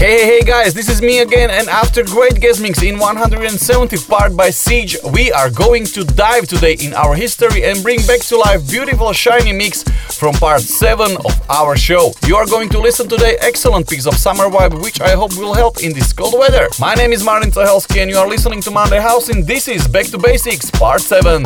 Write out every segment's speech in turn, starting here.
Hey, hey, guys, this is me again, and after great guest mix in 170th part by Siege, we are going to dive today in our history and bring back to life beautiful shiny mix from part 7 of our show. You are going to listen today excellent piece of summer vibe, which I hope will help in this cold weather. My name is Martin Cehelsky, and you are listening to Monday Housin', and this is Back to Basics, part 7.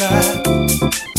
side.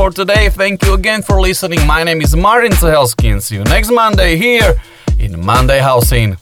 For today. Thank you again for listening. My name is Martin Cehelsky and see you next Monday here in Monday Housin'.